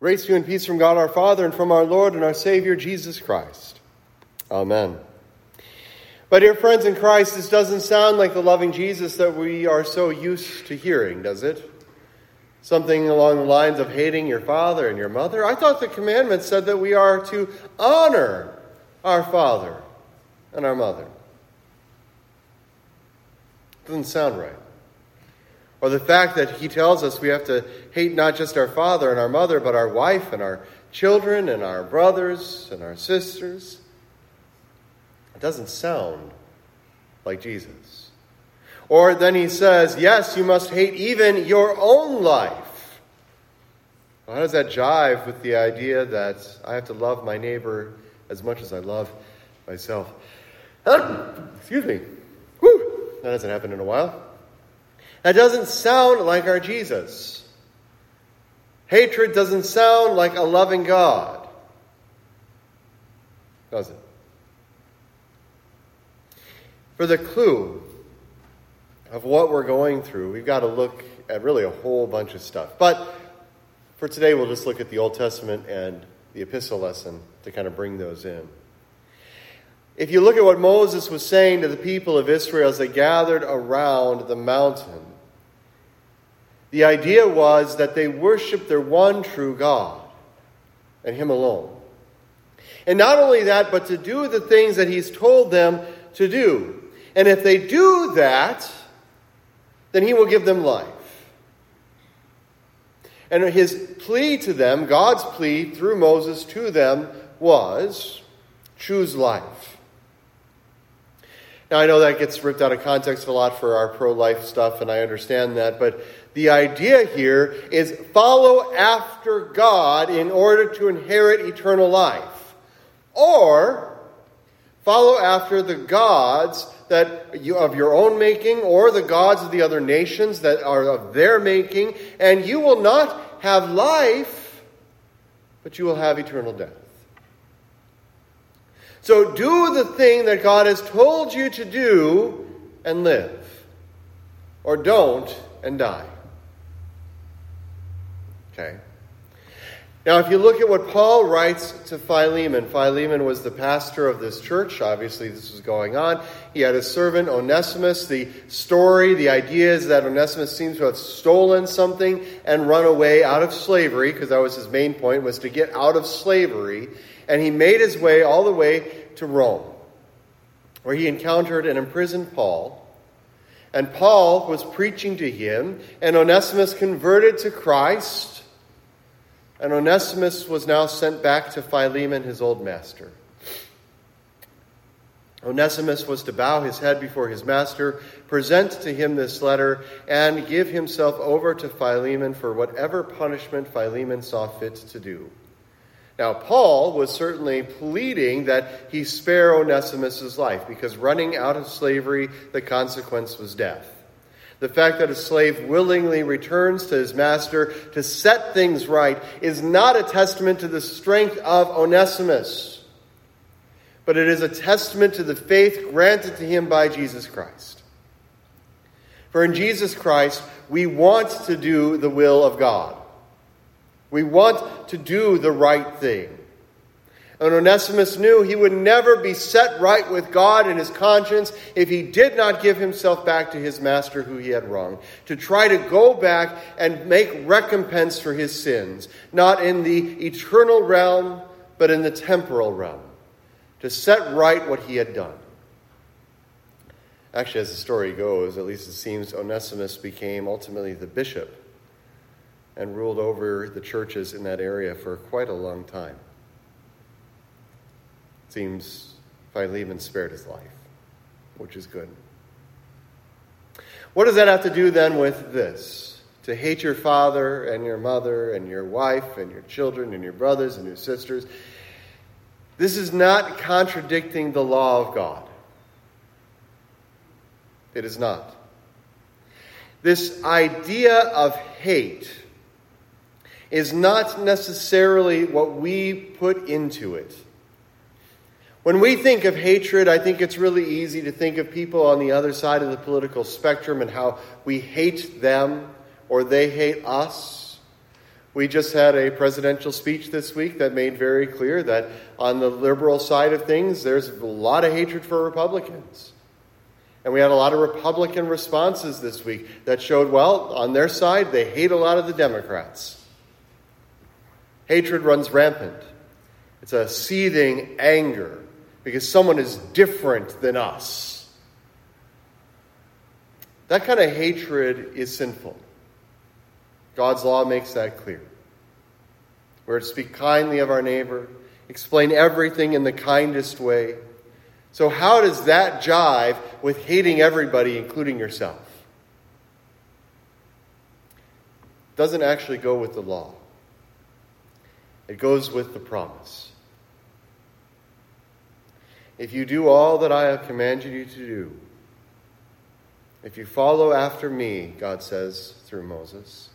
Grace to you and peace from God our Father and from our Lord and our Savior Jesus Christ. Amen. But, dear friends in Christ, this doesn't sound like the loving Jesus that we are so used to hearing, does it? Something along the lines of hating your father and your mother. I thought the commandment said that we are to honor our father and our mother. Doesn't sound right. Or the fact that he tells us we have to hate not just our father and our mother, but our wife and our children and our brothers and our sisters. It doesn't sound like Jesus. Or then he says, yes, you must hate even your own life. Well, how does that jive with the idea that I have to love my neighbor as much as I love myself? Excuse me. Whew. That hasn't happened in a while. That doesn't sound like our Jesus. Hatred doesn't sound like a loving God, does it? For the clue of what we're going through, we've got to look at really a whole bunch of stuff. But for today, we'll just look at the Old Testament and the epistle lesson to kind of bring those in. If you look at what Moses was saying to the people of Israel as they gathered around the mountain, the idea was that they worshiped their one true God and Him alone. And not only that, but to do the things that He's told them to do. And if they do that, then He will give them life. And His plea to them, God's plea through Moses to them, was choose life. Now, I know that gets ripped out of context a lot for our pro life stuff, and I understand that, but the idea here is follow after God in order to inherit eternal life. Or follow after the gods that you, of your own making or the gods of the other nations that are of their making, and you will not have life, but you will have eternal death. So do the thing that God has told you to do and live, or don't and die. Okay? Now, if you look at what Paul writes to Philemon, Philemon was the pastor of this church. Obviously, this was going on. He had a servant, Onesimus. The story, the idea is that Onesimus seems to have stolen something and run away out of slavery, because that was his main point, was to get out of slavery. And he made his way all the way to Rome, where he encountered and imprisoned Paul. And Paul was preaching to him, and Onesimus converted to Christ and Onesimus was now sent back to Philemon, his old master. Onesimus was to bow his head before his master, present to him this letter, and give himself over to Philemon for whatever punishment Philemon saw fit to do. Now, Paul was certainly pleading that he spare Onesimus' life, because running out of slavery, the consequence was death. The fact that a slave willingly returns to his master to set things right is not a testament to the strength of Onesimus, but it is a testament to the faith granted to him by Jesus Christ. For in Jesus Christ, we want to do the will of God. We want to do the right thing. And Onesimus knew he would never be set right with God in his conscience if he did not give himself back to his master who he had wronged, to try to go back and make recompense for his sins, not in the eternal realm, but in the temporal realm, to set right what he had done. Actually, as the story goes, at least it seems Onesimus became ultimately the bishop and ruled over the churches in that area for quite a long time. Seems Philemon spared his life, which is good. What does that have to do then with this? To hate your father and your mother and your wife and your children and your brothers and your sisters. This is not contradicting the law of God. It is not. This idea of hate is not necessarily what we put into it. When we think of hatred, I think it's really easy to think of people on the other side of the political spectrum and how we hate them or they hate us. We just had a presidential speech this week that made very clear that on the liberal side of things, there's a lot of hatred for Republicans. And we had a lot of Republican responses this week that showed, well, on their side, they hate a lot of the Democrats. Hatred runs rampant. It's a seething anger because someone is different than us. That kind of hatred is sinful. God's law makes that clear. We're to speak kindly of our neighbor, explain everything in the kindest way. So, how does that jive with hating everybody, including yourself? It doesn't actually go with the law, it goes with the promise. If you do all that I have commanded you to do, if you follow after me, God says through Moses,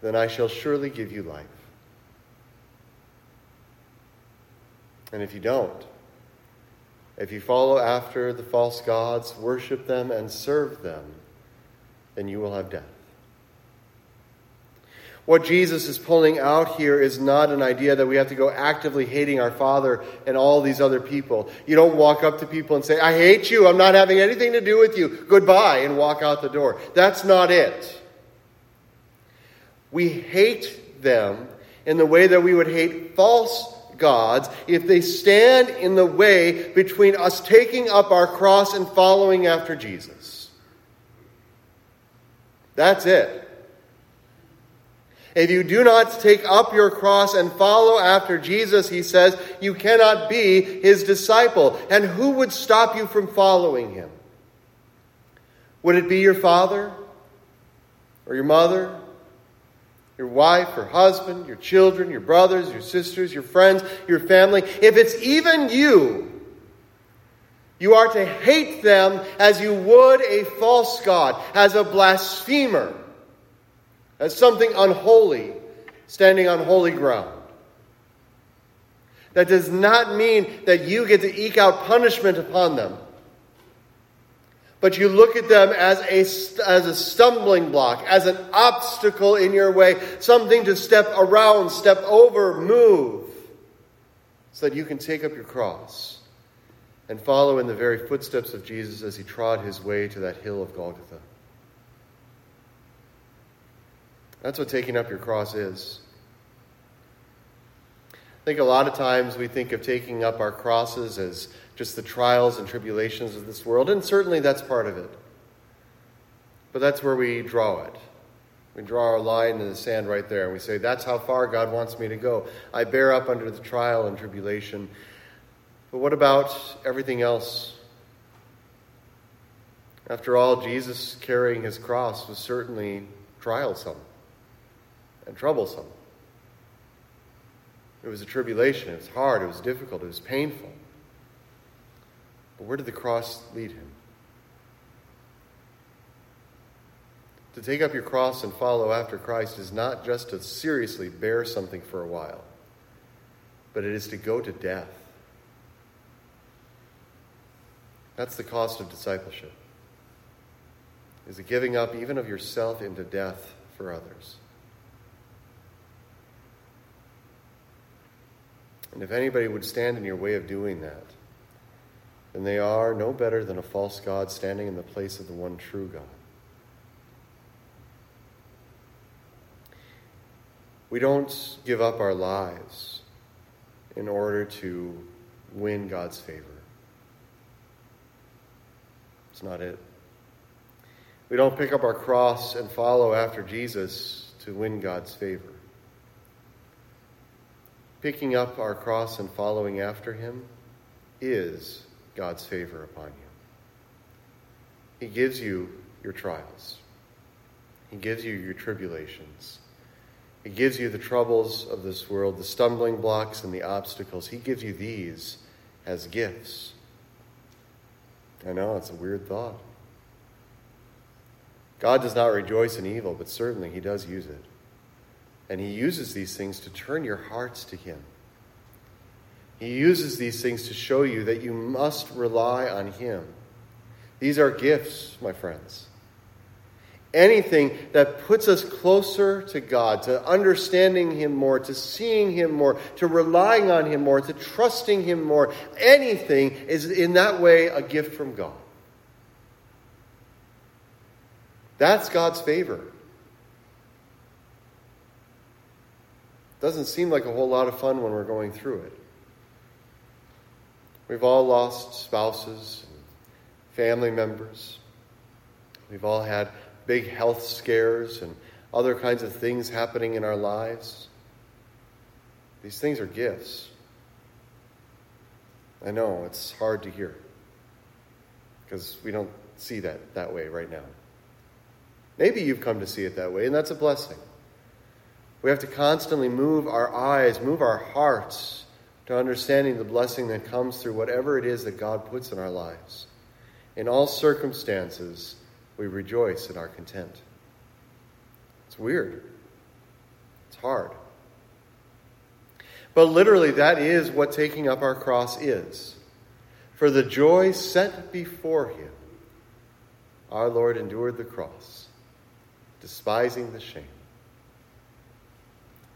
then I shall surely give you life. And if you don't, if you follow after the false gods, worship them, and serve them, then you will have death. What Jesus is pulling out here is not an idea that we have to go actively hating our Father and all these other people. You don't walk up to people and say, I hate you, I'm not having anything to do with you, goodbye, and walk out the door. That's not it. We hate them in the way that we would hate false gods if they stand in the way between us taking up our cross and following after Jesus. That's it. If you do not take up your cross and follow after Jesus, he says, you cannot be his disciple. And who would stop you from following him? Would it be your father? Or your mother? Your wife or husband? Your children? Your brothers? Your sisters? Your friends? Your family? If it's even you, you are to hate them as you would a false God, as a blasphemer as something unholy, standing on holy ground. That does not mean that you get to eke out punishment upon them. But you look at them as a, as a stumbling block, as an obstacle in your way, something to step around, step over, move, so that you can take up your cross and follow in the very footsteps of Jesus as he trod his way to that hill of Golgotha. That's what taking up your cross is. I think a lot of times we think of taking up our crosses as just the trials and tribulations of this world, and certainly that's part of it. But that's where we draw it. We draw our line in the sand right there, and we say, That's how far God wants me to go. I bear up under the trial and tribulation. But what about everything else? After all, Jesus carrying his cross was certainly trialsome and troublesome. It was a tribulation. It was hard. It was difficult. It was painful. But where did the cross lead him? To take up your cross and follow after Christ is not just to seriously bear something for a while, but it is to go to death. That's the cost of discipleship. Is the giving up even of yourself into death for others. And if anybody would stand in your way of doing that, then they are no better than a false God standing in the place of the one true God. We don't give up our lives in order to win God's favor. It's not it. We don't pick up our cross and follow after Jesus to win God's favor picking up our cross and following after him is God's favor upon you. He gives you your trials, He gives you your tribulations. He gives you the troubles of this world, the stumbling blocks and the obstacles. He gives you these as gifts. I know, it's a weird thought. God does not rejoice in evil, but certainly He does use it. And he uses these things to turn your hearts to him. He uses these things to show you that you must rely on him. These are gifts, my friends. anything that puts us closer to God, to understanding Him more, to seeing Him more, to relying on Him more, to trusting Him more, anything is in that way a gift from God. That's God's favor. Doesn't seem like a whole lot of fun when we're going through it. We've all lost spouses, family members. We've all had big health scares and other kinds of things happening in our lives. These things are gifts. I know it's hard to hear because we don't see that that way right now. Maybe you've come to see it that way, and that's a blessing. We have to constantly move our eyes, move our hearts to understanding the blessing that comes through whatever it is that God puts in our lives. In all circumstances, we rejoice in our content. It's weird. It's hard. But literally, that is what taking up our cross is. For the joy set before him, our Lord endured the cross, despising the shame.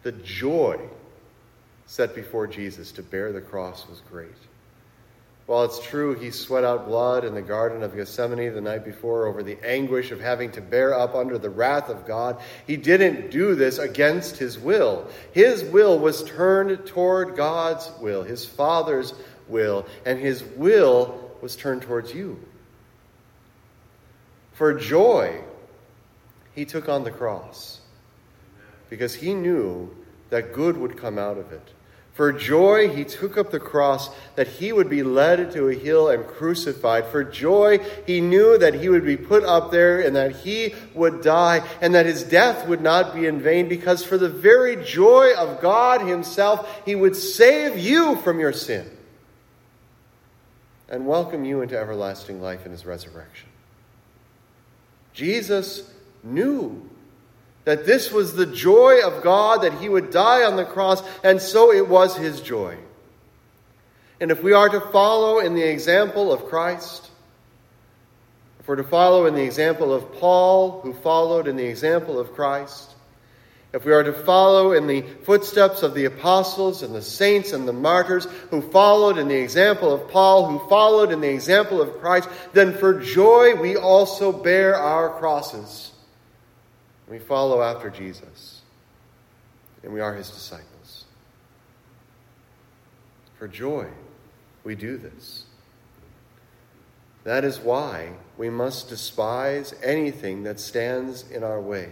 The joy set before Jesus to bear the cross was great. While it's true he sweat out blood in the Garden of Gethsemane the night before over the anguish of having to bear up under the wrath of God, he didn't do this against his will. His will was turned toward God's will, his Father's will, and his will was turned towards you. For joy, he took on the cross because he knew that good would come out of it. For joy, he took up the cross that he would be led to a hill and crucified. For joy, he knew that he would be put up there and that he would die and that his death would not be in vain because for the very joy of God himself, he would save you from your sin and welcome you into everlasting life in his resurrection. Jesus knew that this was the joy of God, that he would die on the cross, and so it was his joy. And if we are to follow in the example of Christ, if we're to follow in the example of Paul, who followed in the example of Christ, if we are to follow in the footsteps of the apostles and the saints and the martyrs who followed in the example of Paul, who followed in the example of Christ, then for joy we also bear our crosses we follow after Jesus, and we are his disciples. For joy, we do this. That is why we must despise anything that stands in our way.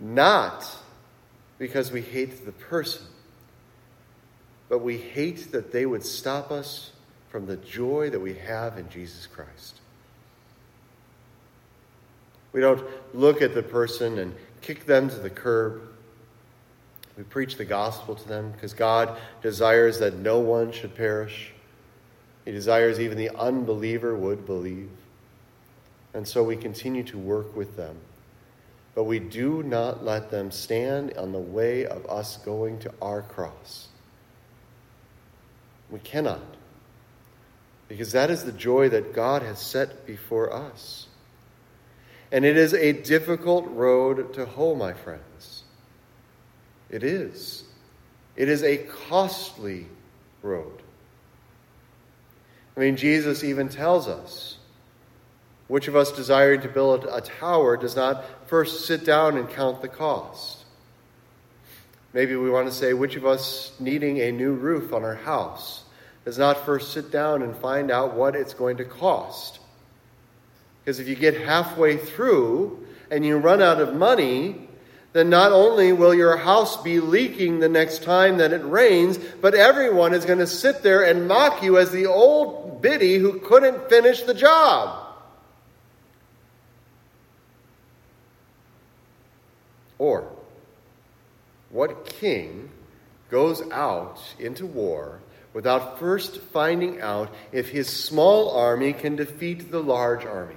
Not because we hate the person, but we hate that they would stop us from the joy that we have in Jesus Christ. We don't look at the person and kick them to the curb. We preach the gospel to them because God desires that no one should perish. He desires even the unbeliever would believe. And so we continue to work with them. But we do not let them stand on the way of us going to our cross. We cannot. Because that is the joy that God has set before us. And it is a difficult road to hoe, my friends. It is. It is a costly road. I mean, Jesus even tells us which of us desiring to build a tower does not first sit down and count the cost. Maybe we want to say, which of us needing a new roof on our house does not first sit down and find out what it's going to cost because if you get halfway through and you run out of money, then not only will your house be leaking the next time that it rains, but everyone is going to sit there and mock you as the old biddy who couldn't finish the job. Or, what king goes out into war without first finding out if his small army can defeat the large army?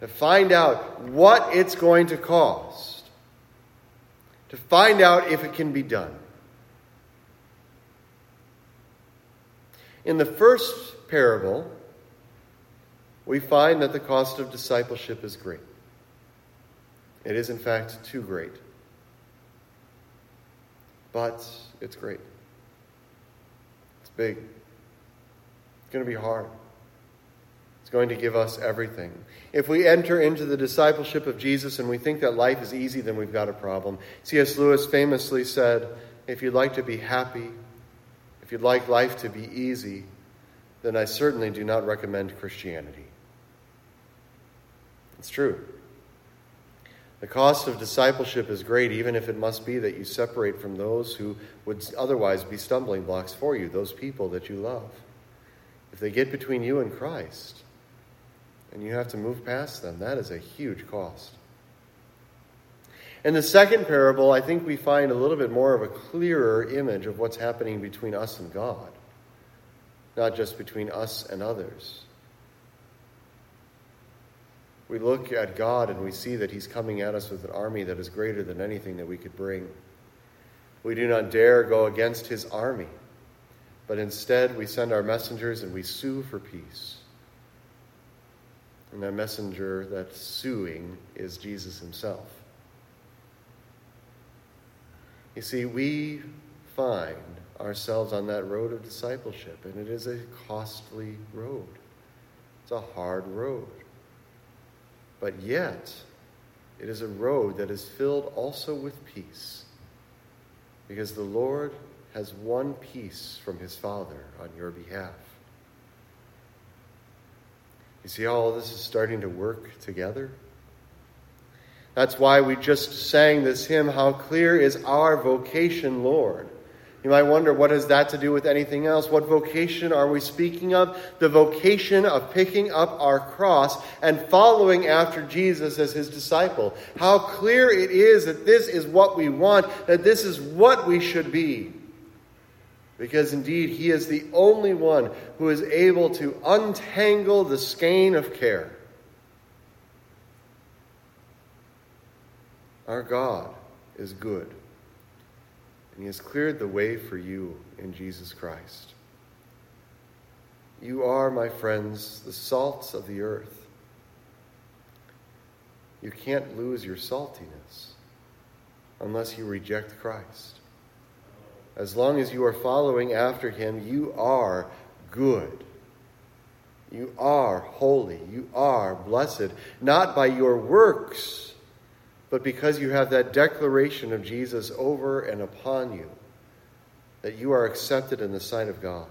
To find out what it's going to cost, to find out if it can be done. In the first parable, we find that the cost of discipleship is great. It is, in fact, too great. But it's great. It's big. It's going to be hard. It's going to give us everything. If we enter into the discipleship of Jesus and we think that life is easy, then we've got a problem. C.S. Lewis famously said, If you'd like to be happy, if you'd like life to be easy, then I certainly do not recommend Christianity. It's true. The cost of discipleship is great, even if it must be that you separate from those who would otherwise be stumbling blocks for you, those people that you love. If they get between you and Christ, and you have to move past them, that is a huge cost. In the second parable, I think we find a little bit more of a clearer image of what's happening between us and God, not just between us and others. We look at God and we see that He's coming at us with an army that is greater than anything that we could bring. We do not dare go against His army, but instead we send our messengers and we sue for peace. And that messenger that's suing is Jesus Himself. You see, we find ourselves on that road of discipleship, and it is a costly road. It's a hard road. But yet, it is a road that is filled also with peace, because the Lord has won peace from his Father on your behalf. You see how all this is starting to work together? That's why we just sang this hymn, How Clear is Our Vocation, Lord. You might wonder, what has that to do with anything else? What vocation are we speaking of? The vocation of picking up our cross and following after Jesus as his disciple. How clear it is that this is what we want, that this is what we should be. Because indeed, he is the only one who is able to untangle the skein of care. Our God is good and He has cleared the way for you in Jesus Christ. You are, my friends, the salts of the earth. You can't lose your saltiness unless you reject Christ. As long as you are following after Him, you are good. You are holy. You are blessed, not by your works but because you have that declaration of Jesus over and upon you, that you are accepted in the sight of God.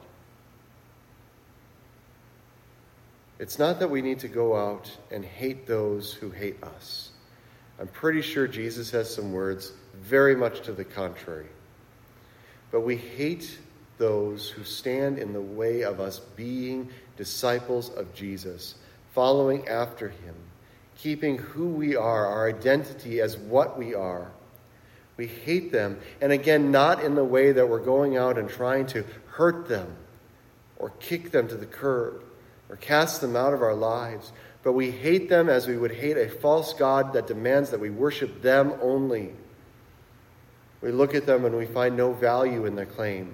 It's not that we need to go out and hate those who hate us. I'm pretty sure Jesus has some words very much to the contrary. But we hate those who stand in the way of us being disciples of Jesus, following after him keeping who we are, our identity as what we are. We hate them. And again, not in the way that we're going out and trying to hurt them or kick them to the curb or cast them out of our lives, but we hate them as we would hate a false God that demands that we worship them only. We look at them and we find no value in their claim.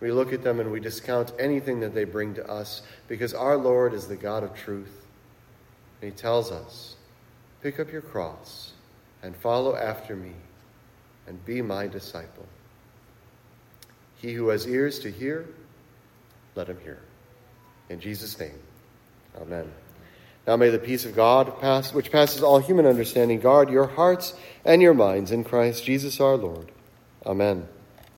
We look at them and we discount anything that they bring to us because our Lord is the God of truth. And he tells us, Pick up your cross and follow after me and be my disciple. He who has ears to hear, let him hear. In Jesus' name, amen. Now may the peace of God, pass, which passes all human understanding, guard your hearts and your minds in Christ Jesus our Lord. Amen.